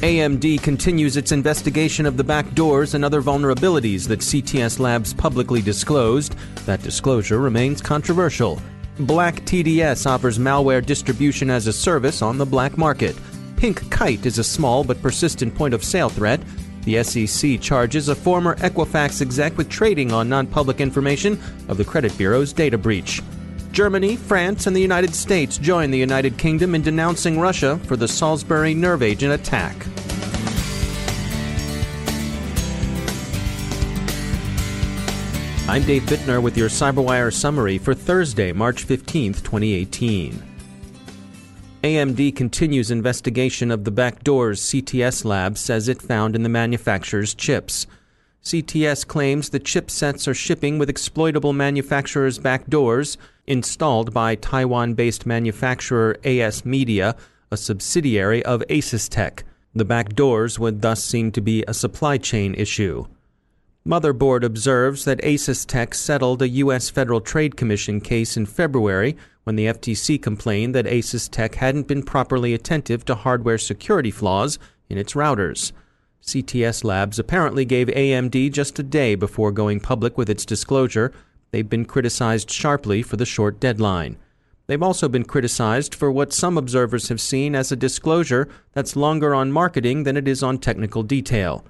AMD continues its investigation of the backdoors and other vulnerabilities that CTS Labs publicly disclosed. That disclosure remains controversial. Black TDS offers malware distribution as a service on the black market. Pink Kite is a small but persistent point of sale threat. The SEC charges a former Equifax exec with trading on non public information of the credit bureau's data breach. Germany, France, and the United States join the United Kingdom in denouncing Russia for the Salisbury nerve agent attack. I'm Dave Bittner with your CyberWire summary for Thursday, March 15, 2018. AMD continues investigation of the backdoors CTS Lab says it found in the manufacturer's chips. CTS claims the chipsets are shipping with exploitable manufacturers' backdoors installed by Taiwan based manufacturer ASMedia, a subsidiary of ASUSTeK. The backdoors would thus seem to be a supply chain issue. Motherboard observes that ASUSTeK settled a U.S. Federal Trade Commission case in February when the FTC complained that ASUSTeK hadn't been properly attentive to hardware security flaws in its routers. CTS Labs apparently gave AMD just a day before going public with its disclosure. They've been criticized sharply for the short deadline. They've also been criticized for what some observers have seen as a disclosure that's longer on marketing than it is on technical detail.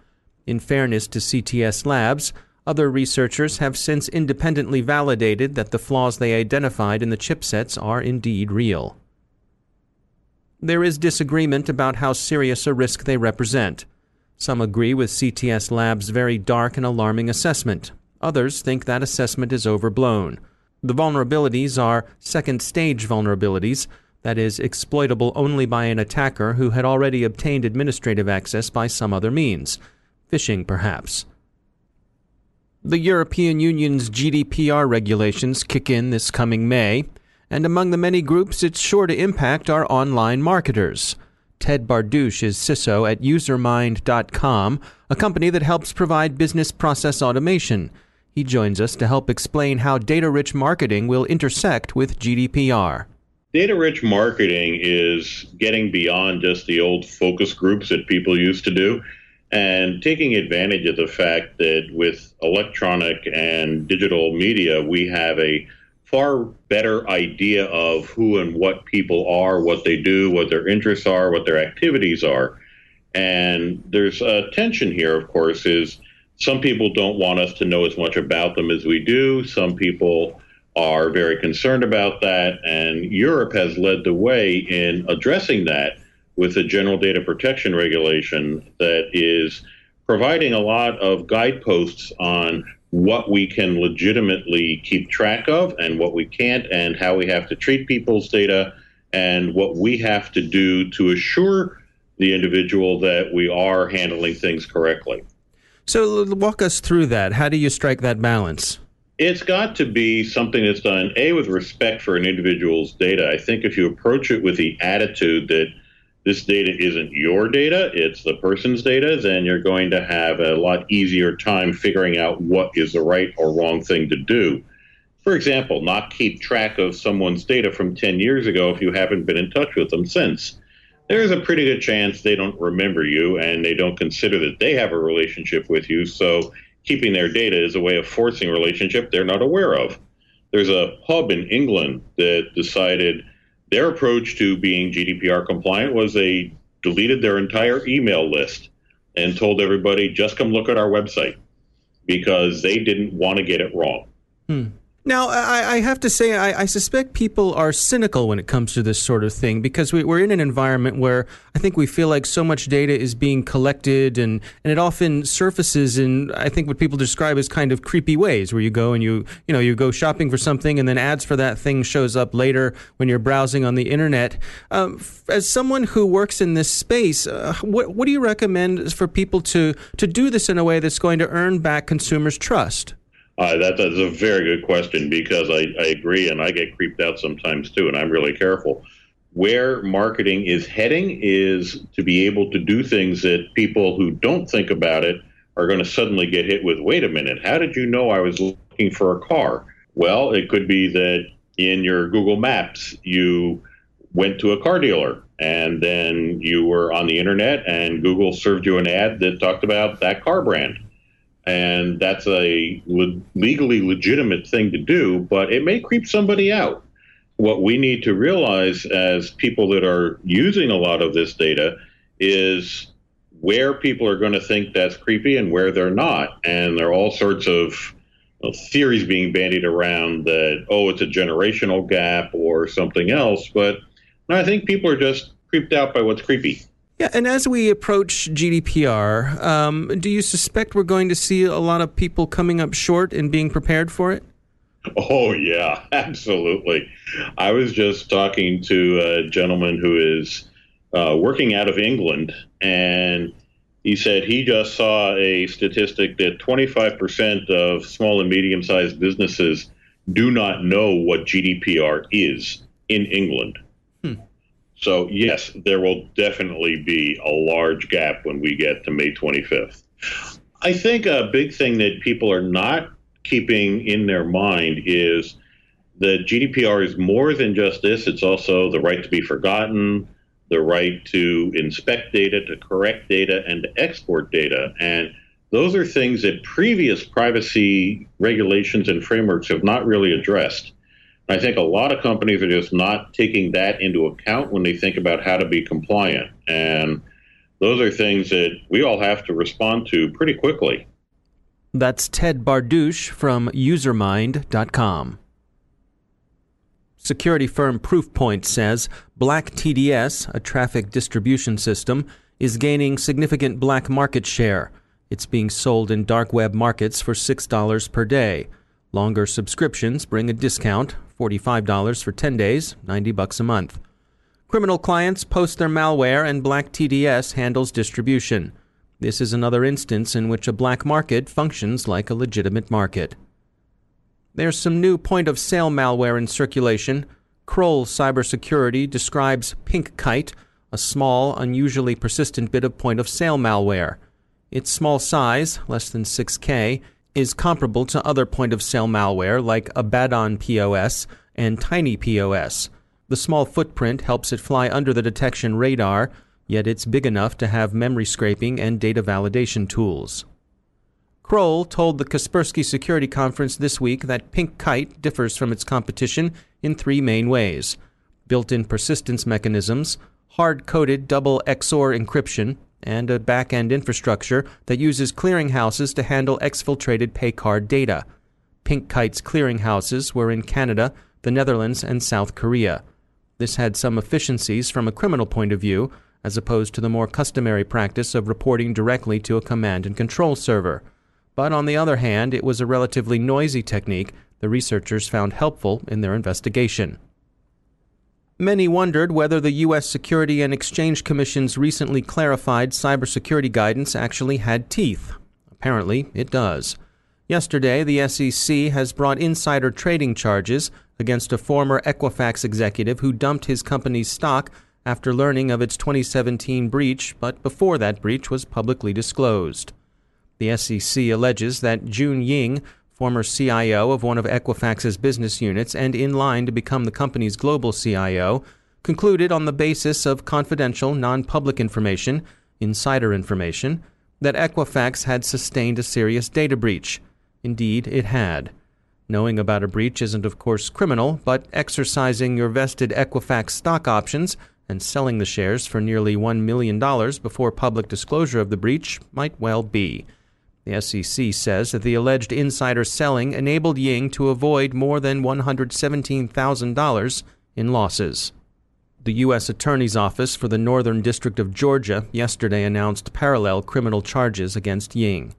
In fairness to CTS Labs, other researchers have since independently validated that the flaws they identified in the chipsets are indeed real. There is disagreement about how serious a risk they represent. Some agree with CTS Lab's very dark and alarming assessment. Others think that assessment is overblown. The vulnerabilities are second stage vulnerabilities, that is, exploitable only by an attacker who had already obtained administrative access by some other means. Phishing, perhaps. The European Union's GDPR regulations kick in this coming May, and among the many groups it's sure to impact are online marketers. Ted Bardouche is CISO at usermind.com, a company that helps provide business process automation. He joins us to help explain how data rich marketing will intersect with GDPR. Data rich marketing is getting beyond just the old focus groups that people used to do and taking advantage of the fact that with electronic and digital media, we have a far better idea of who and what people are, what they do, what their interests are, what their activities are. And there's a tension here, of course, is some people don't want us to know as much about them as we do. Some people are very concerned about that. And Europe has led the way in addressing that with the General Data Protection Regulation that is providing a lot of guideposts on what we can legitimately keep track of and what we can't, and how we have to treat people's data, and what we have to do to assure the individual that we are handling things correctly. So, walk us through that. How do you strike that balance? It's got to be something that's done, A, with respect for an individual's data. I think if you approach it with the attitude that this data isn't your data, it's the person's data, then you're going to have a lot easier time figuring out what is the right or wrong thing to do. For example, not keep track of someone's data from 10 years ago if you haven't been in touch with them since. There's a pretty good chance they don't remember you and they don't consider that they have a relationship with you. So keeping their data is a way of forcing a relationship they're not aware of. There's a pub in England that decided their approach to being GDPR compliant was they deleted their entire email list and told everybody just come look at our website because they didn't want to get it wrong. Hmm. Now, I, I, have to say, I, I, suspect people are cynical when it comes to this sort of thing because we, are in an environment where I think we feel like so much data is being collected and, and it often surfaces in, I think, what people describe as kind of creepy ways where you go and you, you know, you go shopping for something and then ads for that thing shows up later when you're browsing on the internet. Um, as someone who works in this space, uh, what, what do you recommend for people to, to do this in a way that's going to earn back consumers' trust? Uh, that, that's a very good question because I, I agree, and I get creeped out sometimes too, and I'm really careful. Where marketing is heading is to be able to do things that people who don't think about it are going to suddenly get hit with wait a minute, how did you know I was looking for a car? Well, it could be that in your Google Maps, you went to a car dealer and then you were on the internet and Google served you an ad that talked about that car brand and that's a le- legally legitimate thing to do, but it may creep somebody out. What we need to realize as people that are using a lot of this data is where people are going to think that's creepy and where they're not. And there are all sorts of well, theories being bandied around that, oh, it's a generational gap or something else. But I think people are just creeped out by what's creepy. Yeah, and as we approach GDPR, um, do you suspect we're going to see a lot of people coming up short in being prepared for it? Oh, yeah, absolutely. I was just talking to a gentleman who is uh, working out of England, and he said he just saw a statistic that 25% of small and medium sized businesses do not know what GDPR is in England. So, yes, there will definitely be a large gap when we get to May 25th. I think a big thing that people are not keeping in their mind is that GDPR is more than just this, it's also the right to be forgotten, the right to inspect data, to correct data, and to export data. And those are things that previous privacy regulations and frameworks have not really addressed. I think a lot of companies are just not taking that into account when they think about how to be compliant. And those are things that we all have to respond to pretty quickly. That's Ted Bardouche from usermind.com. Security firm Proofpoint says Black TDS, a traffic distribution system, is gaining significant black market share. It's being sold in dark web markets for $6 per day. Longer subscriptions bring a discount $45 for 10 days, 90 bucks a month. Criminal clients post their malware and Black TDS handles distribution. This is another instance in which a black market functions like a legitimate market. There's some new point of sale malware in circulation. Kroll Cybersecurity describes Pink Kite, a small, unusually persistent bit of point of sale malware. Its small size, less than 6K, is comparable to other point of sale malware like Abaddon POS and Tiny POS. The small footprint helps it fly under the detection radar, yet it's big enough to have memory scraping and data validation tools. Kroll told the Kaspersky Security Conference this week that Pink Kite differs from its competition in three main ways built in persistence mechanisms, hard coded double XOR encryption, and a back end infrastructure that uses clearinghouses to handle exfiltrated paycard data. Pink Kite's clearinghouses were in Canada, the Netherlands, and South Korea. This had some efficiencies from a criminal point of view, as opposed to the more customary practice of reporting directly to a command and control server. But on the other hand, it was a relatively noisy technique the researchers found helpful in their investigation. Many wondered whether the U.S. Security and Exchange Commission's recently clarified cybersecurity guidance actually had teeth. Apparently, it does. Yesterday, the SEC has brought insider trading charges against a former Equifax executive who dumped his company's stock after learning of its 2017 breach, but before that breach was publicly disclosed. The SEC alleges that Jun Ying former CIO of one of Equifax's business units and in line to become the company's global CIO, concluded on the basis of confidential, non public information, insider information, that Equifax had sustained a serious data breach. Indeed, it had. Knowing about a breach isn't, of course, criminal, but exercising your vested Equifax stock options and selling the shares for nearly $1 million before public disclosure of the breach might well be. The SEC says that the alleged insider selling enabled Ying to avoid more than $117,000 in losses. The U.S. Attorney's Office for the Northern District of Georgia yesterday announced parallel criminal charges against Ying.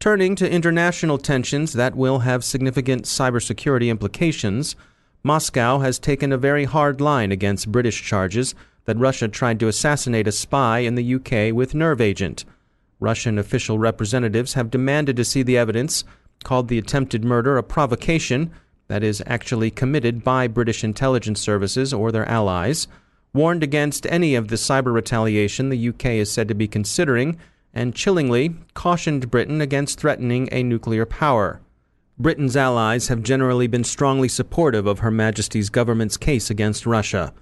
Turning to international tensions that will have significant cybersecurity implications, Moscow has taken a very hard line against British charges that Russia tried to assassinate a spy in the UK with nerve agent. Russian official representatives have demanded to see the evidence, called the attempted murder a provocation that is actually committed by British intelligence services or their allies, warned against any of the cyber retaliation the UK is said to be considering, and chillingly cautioned Britain against threatening a nuclear power. Britain's allies have generally been strongly supportive of Her Majesty's government's case against Russia.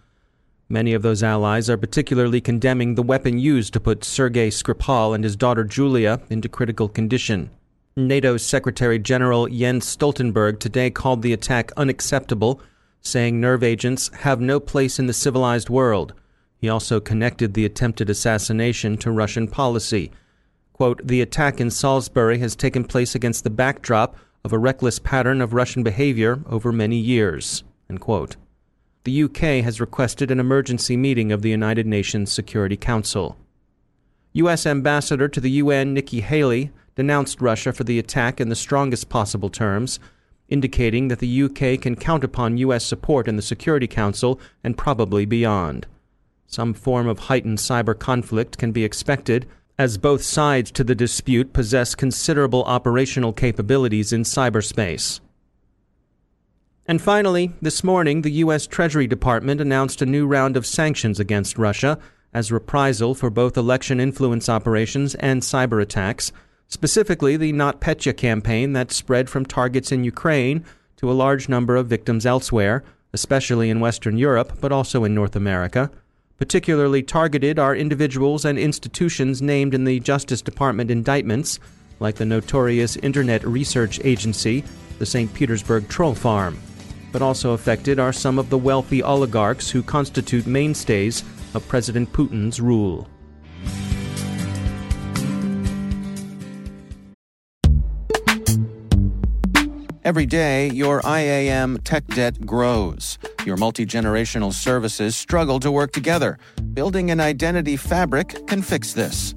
Many of those allies are particularly condemning the weapon used to put Sergei Skripal and his daughter Julia into critical condition. NATO's Secretary General Jens Stoltenberg today called the attack unacceptable, saying nerve agents have no place in the civilized world. He also connected the attempted assassination to Russian policy. Quote, the attack in Salisbury has taken place against the backdrop of a reckless pattern of Russian behavior over many years. The UK has requested an emergency meeting of the United Nations Security Council. U.S. Ambassador to the UN Nikki Haley denounced Russia for the attack in the strongest possible terms, indicating that the UK can count upon U.S. support in the Security Council and probably beyond. Some form of heightened cyber conflict can be expected, as both sides to the dispute possess considerable operational capabilities in cyberspace. And finally, this morning, the U.S. Treasury Department announced a new round of sanctions against Russia as reprisal for both election influence operations and cyber attacks specifically the NotPetya campaign that spread from targets in Ukraine to a large number of victims elsewhere, especially in Western Europe, but also in North America. Particularly targeted are individuals and institutions named in the Justice Department indictments, like the notorious Internet Research Agency, the St. Petersburg Troll Farm. But also affected are some of the wealthy oligarchs who constitute mainstays of President Putin's rule. Every day, your IAM tech debt grows. Your multi generational services struggle to work together. Building an identity fabric can fix this.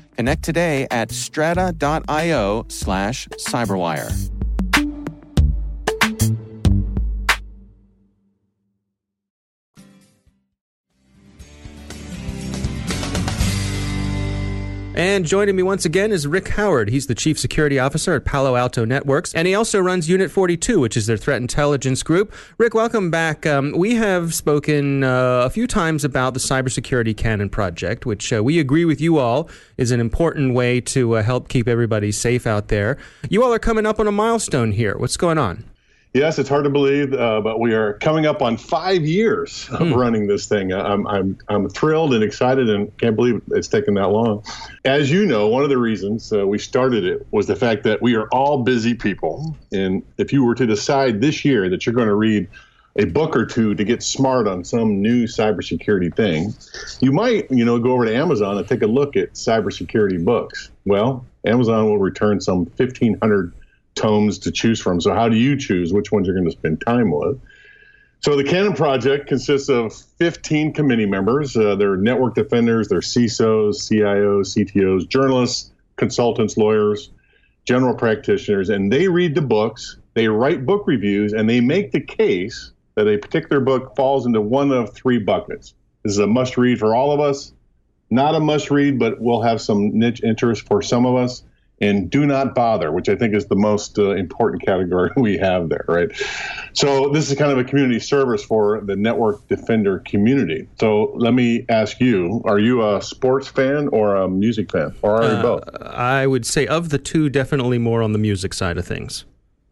Connect today at strata.io slash cyberwire. And joining me once again is Rick Howard. He's the Chief Security Officer at Palo Alto Networks, and he also runs Unit 42, which is their threat intelligence group. Rick, welcome back. Um, we have spoken uh, a few times about the Cybersecurity Canon Project, which uh, we agree with you all is an important way to uh, help keep everybody safe out there. You all are coming up on a milestone here. What's going on? Yes, it's hard to believe, uh, but we are coming up on five years of hmm. running this thing. I'm, I'm, I'm thrilled and excited and can't believe it's taken that long. As you know, one of the reasons uh, we started it was the fact that we are all busy people. And if you were to decide this year that you're going to read a book or two to get smart on some new cybersecurity thing, you might, you know, go over to Amazon and take a look at cybersecurity books. Well, Amazon will return some 1,500 tomes to choose from. So how do you choose which ones you're going to spend time with? So the Canon Project consists of 15 committee members. Uh, they're network defenders, they're CISOs, CIOs, CTOs, journalists, consultants, lawyers, general practitioners, and they read the books they write book reviews and they make the case that a particular book falls into one of three buckets. This is a must read for all of us, not a must read, but will have some niche interest for some of us. And do not bother, which I think is the most uh, important category we have there, right? So, this is kind of a community service for the network defender community. So, let me ask you are you a sports fan or a music fan, or are you uh, both? I would say of the two, definitely more on the music side of things.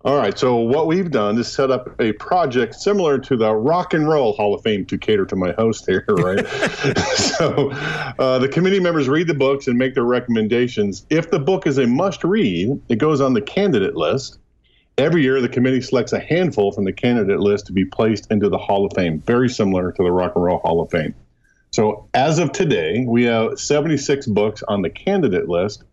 All right. So what we've done is set up a project similar to the Rock and Roll Hall of Fame to cater to my host here, right? so uh, the committee members read the books and make their recommendations. If the book is a must-read, it goes on the candidate list. Every year, the committee selects a handful from the candidate list to be placed into the Hall of Fame, very similar to the Rock and Roll Hall of Fame. So as of today, we have 76 books on the candidate list,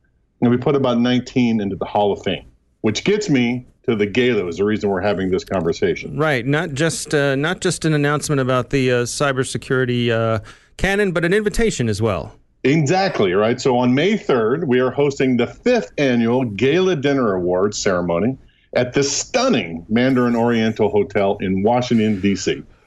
and we put about 19 into the Hall of Fame, which gets me to the gala is the reason we're having this conversation. Right, not just uh, not just an announcement about the uh, cybersecurity uh, canon, but an invitation as well. Exactly right. So on May third, we are hosting the fifth annual Gala Dinner Awards ceremony at the stunning Mandarin Oriental Hotel in Washington D.C.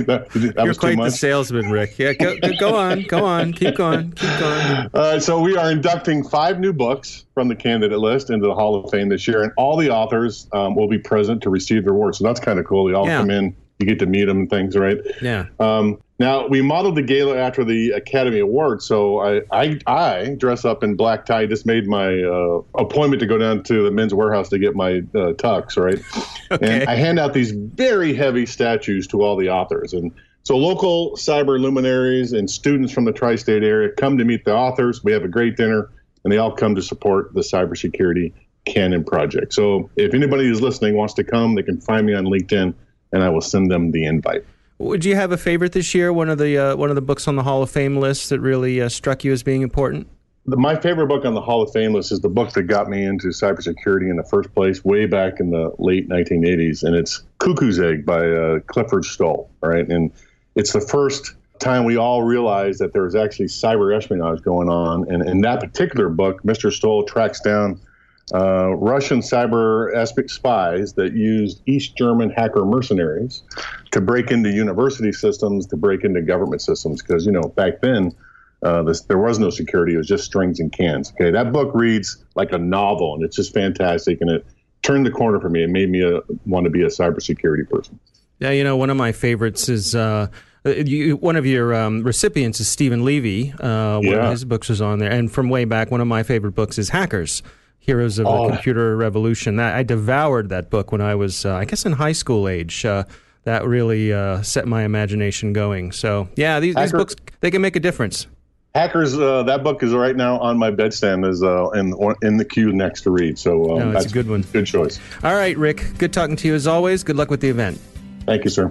that, You're quite the salesman, Rick. Yeah, go, go on, go on, keep going, keep going. Uh, so we are inducting five new books from the candidate list into the Hall of Fame this year, and all the authors um, will be present to receive their awards. So that's kind of cool. They all yeah. come in, you get to meet them and things, right? Yeah. Um, now we modeled the gala after the Academy Awards, so I I, I dress up in black tie. Just made my uh, appointment to go down to the Men's Wearhouse to get my uh, tux, right? okay. And I hand out these very heavy statues to all the authors, and so local cyber luminaries and students from the tri-state area come to meet the authors. We have a great dinner, and they all come to support the cybersecurity canon project. So if anybody who's listening wants to come, they can find me on LinkedIn, and I will send them the invite. Would you have a favorite this year? One of the uh, one of the books on the Hall of Fame list that really uh, struck you as being important? My favorite book on the Hall of Fame list is the book that got me into cybersecurity in the first place, way back in the late 1980s, and it's Cuckoo's Egg by uh, Clifford Stoll. Right, and it's the first time we all realized that there was actually cyber espionage going on. And in that particular book, Mr. Stoll tracks down uh, Russian cyber aspect spies that used East German hacker mercenaries to break into university systems, to break into government systems. Because, you know, back then, uh, this, there was no security. It was just strings and cans. Okay, that book reads like a novel, and it's just fantastic. And it turned the corner for me. It made me a, want to be a cybersecurity person. Yeah, you know, one of my favorites is uh, uh, you, one of your um, recipients is Steven Levy. Uh, one yeah. of his books was on there, and from way back, one of my favorite books is Hackers. Heroes of oh. the Computer Revolution. That, I devoured that book when I was, uh, I guess, in high school age. Uh, that really uh, set my imagination going. So, yeah, these, these, books they can make a difference. Hackers. Uh, that book is right now on my bedstand, is uh, in in the queue next to read. So um, that's a good one. Good choice. All right, Rick. Good talking to you as always. Good luck with the event. Thank you, sir.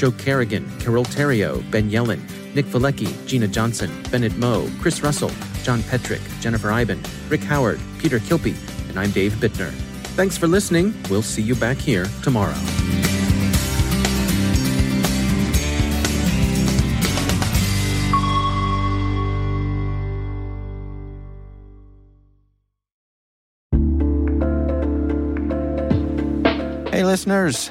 Joe Carrigan, Carole Theriault, Ben Yelin, Nick Veliky, Gina Johnson, Bennett Moe, Chris Russell, John Petrik, Jennifer Eiben, Rick Howard, Peter Kilpe, and I'm Dave Bittner. Thanks for listening. We'll see you back here tomorrow. Hey, listeners.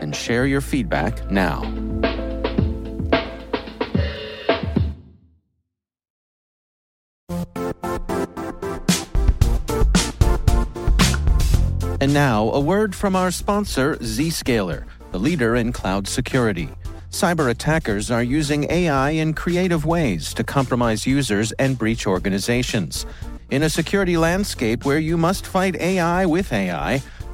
and share your feedback now. And now, a word from our sponsor, Zscaler, the leader in cloud security. Cyber attackers are using AI in creative ways to compromise users and breach organizations. In a security landscape where you must fight AI with AI,